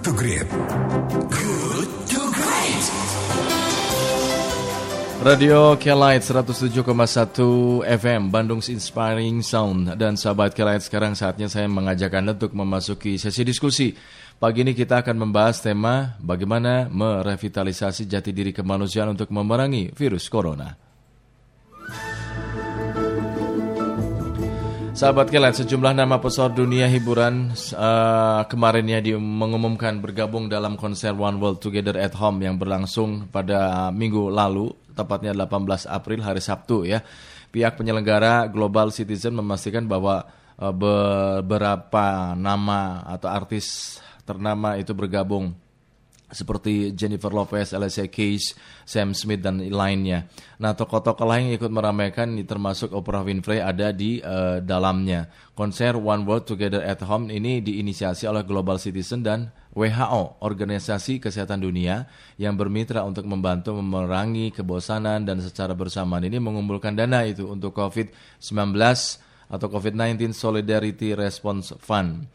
to Great. Good to Great. Radio Kelight 107,1 FM Bandung's Inspiring Sound dan sahabat Kelight sekarang saatnya saya mengajak Anda untuk memasuki sesi diskusi. Pagi ini kita akan membahas tema bagaimana merevitalisasi jati diri kemanusiaan untuk memerangi virus corona. Sahabat kalian, sejumlah nama pesawat dunia hiburan uh, kemarinnya di, mengumumkan bergabung dalam konser One World Together at Home yang berlangsung pada minggu lalu, tepatnya 18 April hari Sabtu ya. Pihak penyelenggara Global Citizen memastikan bahwa uh, beberapa nama atau artis ternama itu bergabung seperti Jennifer Lopez, Alicia Keys, Sam Smith dan lainnya. Nah, tokoh-tokoh lain yang ikut meramaikan termasuk Oprah Winfrey ada di uh, dalamnya. Konser One World Together at Home ini diinisiasi oleh Global Citizen dan WHO, Organisasi Kesehatan Dunia yang bermitra untuk membantu memerangi kebosanan dan secara bersamaan ini mengumpulkan dana itu untuk COVID-19 atau COVID-19 Solidarity Response Fund.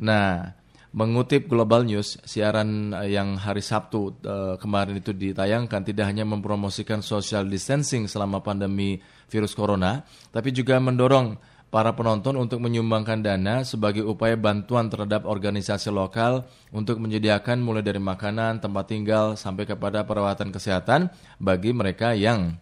Nah, Mengutip Global News, siaran eh, yang hari Sabtu uh, kemarin itu ditayangkan tidak hanya mempromosikan social distancing selama pandemi virus corona, tapi juga mendorong para penonton untuk menyumbangkan dana sebagai upaya bantuan terhadap organisasi lokal untuk menyediakan mulai dari makanan, tempat tinggal, sampai kepada perawatan kesehatan bagi mereka yang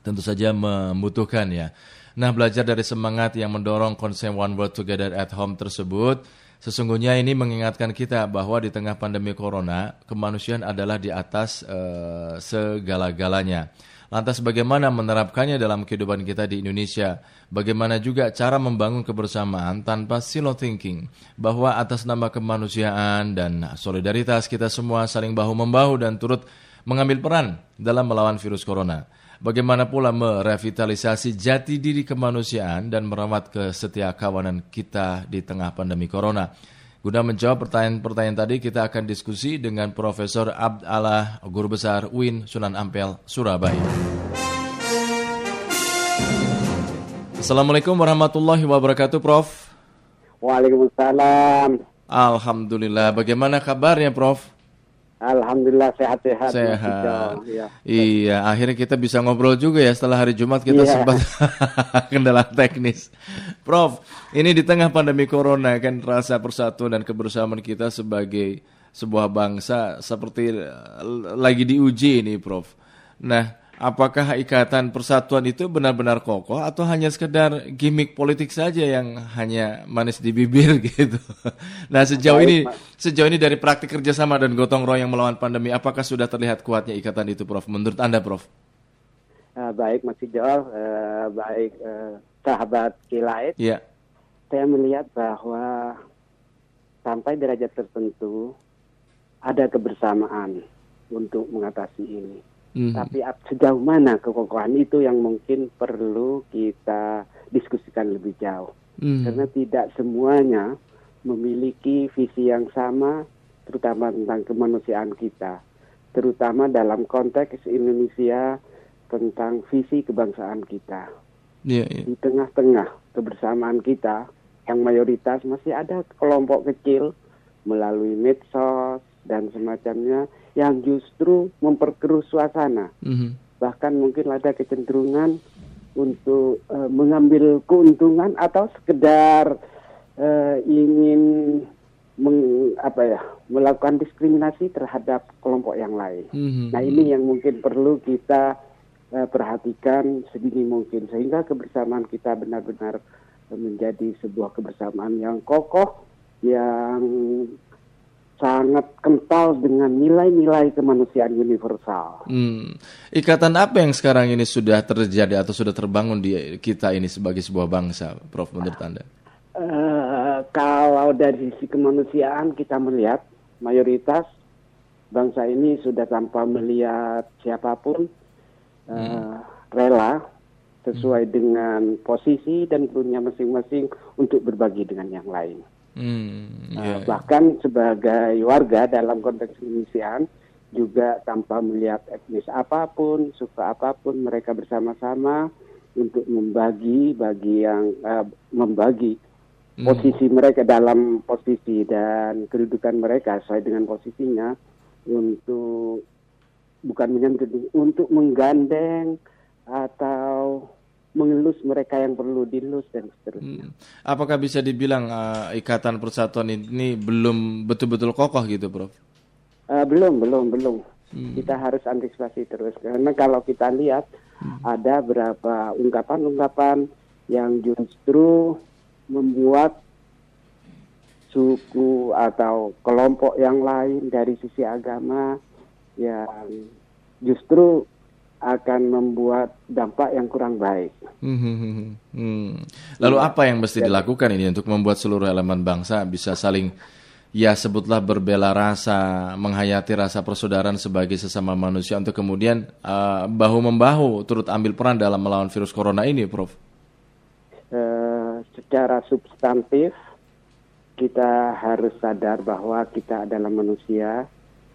tentu saja membutuhkan ya. Nah, belajar dari semangat yang mendorong konsep One World Together at Home tersebut, Sesungguhnya ini mengingatkan kita bahwa di tengah pandemi corona, kemanusiaan adalah di atas uh, segala-galanya. Lantas bagaimana menerapkannya dalam kehidupan kita di Indonesia? Bagaimana juga cara membangun kebersamaan tanpa silo thinking bahwa atas nama kemanusiaan dan solidaritas kita semua saling bahu-membahu dan turut mengambil peran dalam melawan virus corona. Bagaimana pula merevitalisasi jati diri kemanusiaan dan merawat kesetia kawanan kita di tengah pandemi corona. Guna menjawab pertanyaan-pertanyaan tadi, kita akan diskusi dengan Profesor Abd Allah, Guru Besar UIN Sunan Ampel, Surabaya. Assalamualaikum warahmatullahi wabarakatuh, Prof. Waalaikumsalam. Alhamdulillah. Bagaimana kabarnya, Prof? Alhamdulillah sehat-sehat. Sehat. Ya. Iya, akhirnya kita bisa ngobrol juga ya setelah hari Jumat kita iya. sempat kendala teknis. Prof, ini di tengah pandemi corona kan rasa persatuan dan kebersamaan kita sebagai sebuah bangsa seperti lagi diuji ini, Prof. Nah, apakah ikatan persatuan itu benar-benar kokoh atau hanya sekedar gimmick politik saja yang hanya manis di bibir gitu. Nah sejauh ini sejauh ini dari praktik kerjasama dan gotong royong melawan pandemi, apakah sudah terlihat kuatnya ikatan itu, Prof? Menurut anda, Prof? Uh, baik, Mas Ijol, uh, baik uh, sahabat Kilait. Iya. Saya melihat bahwa sampai derajat tertentu ada kebersamaan untuk mengatasi ini Hmm. Tapi sejauh mana kekokohan itu yang mungkin perlu kita diskusikan lebih jauh. Hmm. Karena tidak semuanya memiliki visi yang sama, terutama tentang kemanusiaan kita. Terutama dalam konteks Indonesia tentang visi kebangsaan kita. Yeah, yeah. Di tengah-tengah kebersamaan kita, yang mayoritas masih ada kelompok kecil melalui medsos dan semacamnya yang justru memperkeruh suasana. Mm-hmm. Bahkan mungkin ada kecenderungan untuk uh, mengambil keuntungan atau sekedar uh, ingin meng, apa ya melakukan diskriminasi terhadap kelompok yang lain. Mm-hmm. Nah ini yang mungkin perlu kita uh, perhatikan sedini mungkin sehingga kebersamaan kita benar-benar menjadi sebuah kebersamaan yang kokoh yang sangat kental dengan nilai-nilai kemanusiaan universal. Hmm. Ikatan apa yang sekarang ini sudah terjadi atau sudah terbangun di kita ini sebagai sebuah bangsa, Prof. Menurut Anda? Uh, kalau dari sisi kemanusiaan kita melihat mayoritas bangsa ini sudah tanpa melihat siapa pun uh, hmm. rela sesuai hmm. dengan posisi dan punya masing-masing untuk berbagi dengan yang lain. Hmm, yeah. Iya. bahkan sebagai warga dalam konteks Indonesiaan juga tanpa melihat etnis apa pun, suka apa pun, mereka bersama-sama untuk membagi bagi yang uh, membagi posisi mereka dalam posisi dan kedudukan mereka sesuai dengan posisinya untuk bukan menyentuh untuk menggandeng atau mengelus mereka yang perlu dilus dan seterusnya. Hmm. Apakah bisa dibilang uh, ikatan persatuan ini belum betul-betul kokoh gitu, Prof? Uh, belum, belum, belum. Hmm. Kita harus antisipasi terus karena kalau kita lihat hmm. ada beberapa ungkapan-ungkapan yang justru membuat suku atau kelompok yang lain dari sisi agama yang justru akan membuat dampak yang kurang baik. Hmm. hmm, hmm, hmm. Lalu ya. apa yang mesti dilakukan ini untuk membuat seluruh elemen bangsa bisa saling ya sebutlah berbela rasa, menghayati rasa persaudaraan sebagai sesama manusia untuk kemudian uh, bahu membahu turut ambil peran dalam melawan virus corona ini, Prof. Uh, secara substantif kita harus sadar bahwa kita adalah manusia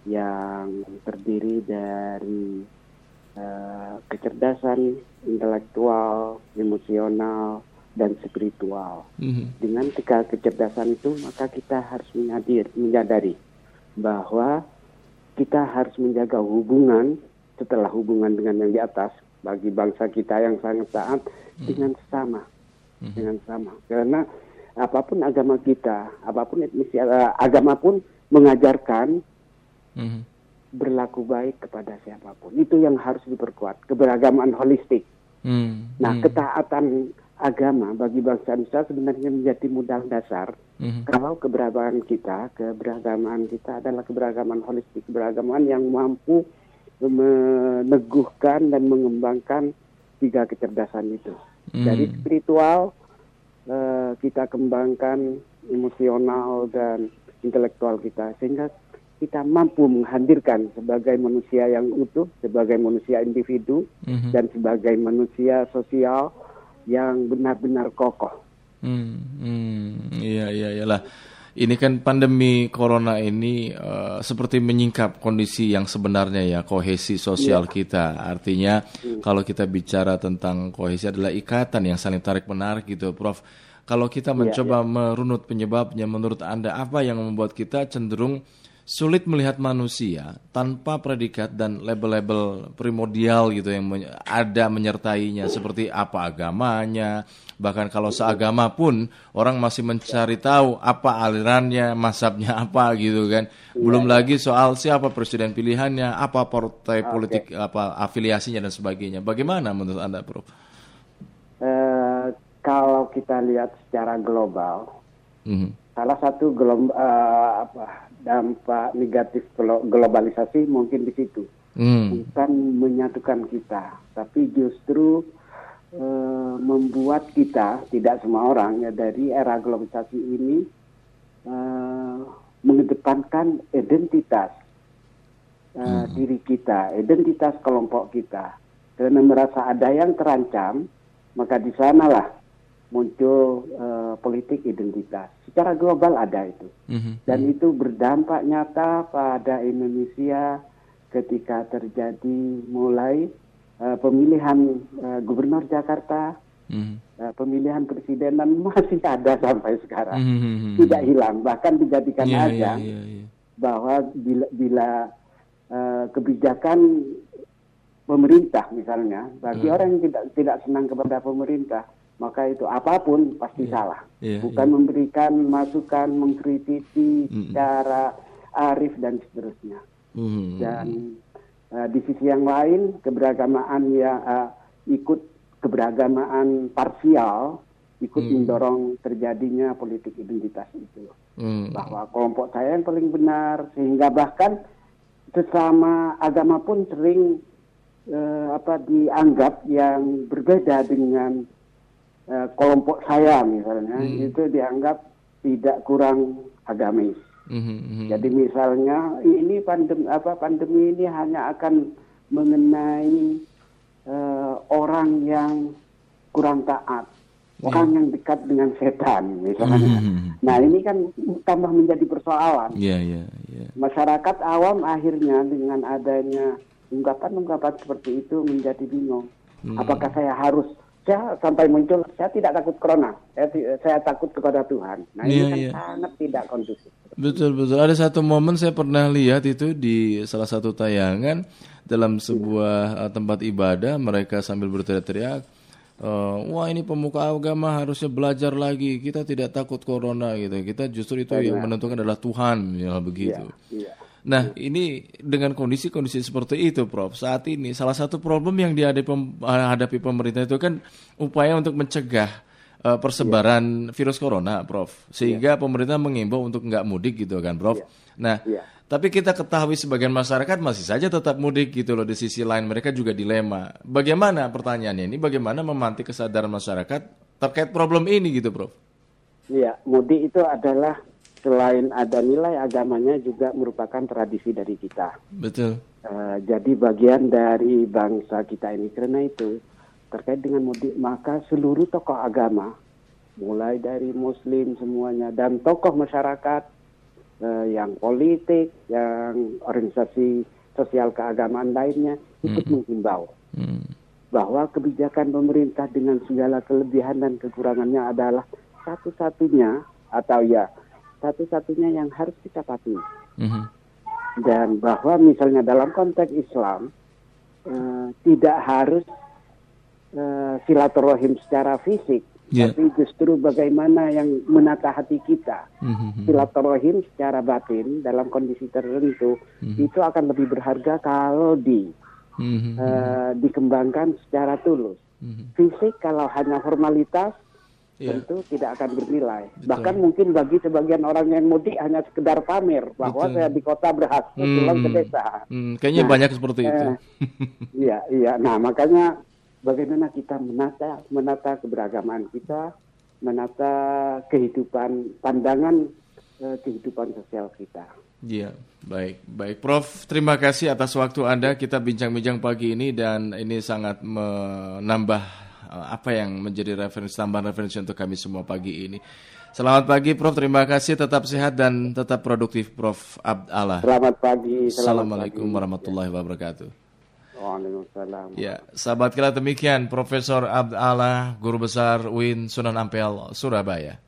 yang terdiri dari uh, kecerdasan intelektual, emosional, dan spiritual. Mm-hmm. Dengan tiga kecerdasan itu, maka kita harus menyadir, menyadari bahwa kita harus menjaga hubungan setelah hubungan dengan yang di atas bagi bangsa kita yang sangat taat mm-hmm. dengan sama, mm-hmm. dengan sama. Karena apa pun agama kita, apa pun etnis uh, agama pun mengajarkan mm-hmm berlaku baik kepada siapa pun. Itu yang harus diperkuat, keberagaman holistik. Hmm. Nah, hmm. ketaatan agama bagi bangsa Indonesia sebenarnya menjadi modal dasar hmm. kalau keberagaman kita, keberagaman kita adalah keberagaman holistik, keberagaman yang mampu meneguhkan dan mengembangkan tiga kecerdasan itu. Hmm. Dari spiritual uh, kita kembangkan emosional dan intelektual kita sehingga kita mampu menghadirkan sebagai manusia yang utuh, sebagai manusia individu, mm-hmm. dan sebagai manusia sosial yang benar-benar kokoh. Hmm, hmm, iya iya iyalah. Ini kan pandemi corona ini uh, seperti menyingkap kondisi yang sebenarnya ya kohesi sosial yeah. kita. Artinya hmm. kalau kita bicara tentang kohesi adalah ikatan yang saling tarik menarik gitu, Prof. Kalau kita iya, mencoba yeah, yeah. merunut penyebabnya, menurut anda apa yang membuat kita cenderung sulit melihat manusia tanpa predikat dan label-label primordial gitu yang ada menyertainya seperti apa agamanya bahkan kalau seagama pun orang masih mencari tahu apa alirannya masabnya apa gitu kan belum iya. lagi soal siapa presiden pilihannya apa partai politik apa afiliasinya dan sebagainya bagaimana menurut anda Prof? Uh, kalau kita lihat secara global mm -hmm. salah satu global uh, eh, apa dampak negatif globalisasi mungkin di situ. Hmm. Bukan menyatukan kita, tapi justru e, membuat kita, tidak semua orang ya dari era globalisasi ini e, mengedepankan identitas e, hmm. diri kita, identitas kelompok kita. Karena merasa ada yang terancam, maka di sanalah muncul uh, politik identitas. Secara global ada itu. Mm-hmm. Dan mm-hmm. itu berdampak nyata pada Indonesia ketika terjadi mulai uh, pemilihan uh, gubernur Jakarta, mm-hmm. uh, pemilihan presiden dan masih ada sampai sekarang. Mm-hmm. Tidak hilang, bahkan dijadikan yeah, ajang yeah, yeah, yeah. bahwa bila, bila uh, kebijakan pemerintah misalnya bagi mm. orang yang tidak tidak senang kepada pemerintah maka itu apa pun pasti yeah. salah. Yeah, Bukan yeah. memberikan masukan, mengkritisi mm. secara arif dan seterusnya. Mm. Dan uh, di sisi yang lain keberagamaan ya uh, ikut keberagamaan parsial ikut mm. mendorong terjadinya politik identitas itu. Mm. Bahwa kelompok saya yang paling benar sehingga bahkan sesama agama pun sering uh, apa dianggap yang berbeda dengan uh, kelompok saya misalnya hmm. itu dianggap tidak kurang agamis. Hmm, hmm, hmm. Jadi misalnya ini pandemi apa pandemi ini hanya akan mengenai uh, orang yang kurang taat, hmm. orang yang dekat dengan setan misalnya. Hmm. Nah ini kan tambah menjadi persoalan. Yeah, yeah, yeah. Masyarakat awam akhirnya dengan adanya ungkapan-ungkapan seperti itu menjadi bingung. Hmm. Apakah saya harus saya sampai muncul saya tidak takut corona, saya, saya takut kepada Tuhan. Nah ini yeah, kan yeah. sangat tidak kondusif. Betul betul. Ada satu momen saya pernah lihat itu di salah satu tayangan dalam sebuah uh, tempat ibadah mereka sambil berteriak-teriak. Uh, wah ini pemuka agama harusnya belajar lagi. Kita tidak takut corona gitu. Kita justru itu yang menentukan adalah Tuhan ya begitu. Yeah, yeah. Nah, ini dengan kondisi-kondisi seperti itu, Prof. Saat ini salah satu problem yang dihadapi pemerintah itu kan upaya untuk mencegah uh, persebaran yeah. virus corona, Prof. Sehingga yeah. pemerintah mengimbau untuk nggak mudik gitu kan, Prof. Yeah. Nah, yeah. tapi kita ketahui sebagian masyarakat masih saja tetap mudik gitu loh. Di sisi lain mereka juga dilema. Bagaimana pertanyaannya ini? Bagaimana memantik kesadaran masyarakat terkait problem ini gitu, Prof? Iya, mudik itu adalah selain ada nilai agamanya juga merupakan tradisi dari kita. Betul. Uh, jadi bagian dari bangsa kita ini karena itu terkait dengan mudik maka seluruh tokoh agama mulai dari muslim semuanya dan tokoh masyarakat uh, yang politik, yang organisasi sosial keagamaan lainnya ikut mm -hmm. menghimbau mm bahwa kebijakan pemerintah dengan segala kelebihan dan kekurangannya adalah satu-satunya atau ya satu-satunya yang harus kita patuhi. Mm-hmm. Dan bahwa misalnya dalam konteks Islam uh, tidak harus uh, silaturahim secara fisik, yeah. tapi justru bagaimana yang menata hati kita. Mm-hmm. Silaturahim secara batin dalam kondisi tertentu mm-hmm. itu akan lebih berharga kalau di mm-hmm. uh, dikembangkan secara tulus. Mm-hmm. Fisik kalau hanya formalitas yeah. tentu tidak akan bernilai. Betul. Bahkan mungkin bagi sebagian orang yang mudik hanya sekedar pamer bahwa Betul. saya di kota berhasil hmm. pulang ke desa. Hmm. Kayaknya nah, banyak seperti eh, itu. Iya, iya. Nah, makanya bagaimana kita menata menata keberagaman kita, menata kehidupan pandangan eh, kehidupan sosial kita. Iya, baik, baik, Prof. Terima kasih atas waktu Anda. Kita bincang-bincang pagi ini dan ini sangat menambah apa yang menjadi referensi tambahan referensi untuk kami semua pagi ini. Selamat pagi Prof, terima kasih, tetap sehat dan tetap produktif Prof Abdallah. Selamat pagi. Selamat Assalamualaikum pagi. warahmatullahi wabarakatuh. Waalaikumsalam. Ya, sahabat kira demikian Profesor Abdallah, Guru Besar UIN Sunan Ampel, Surabaya.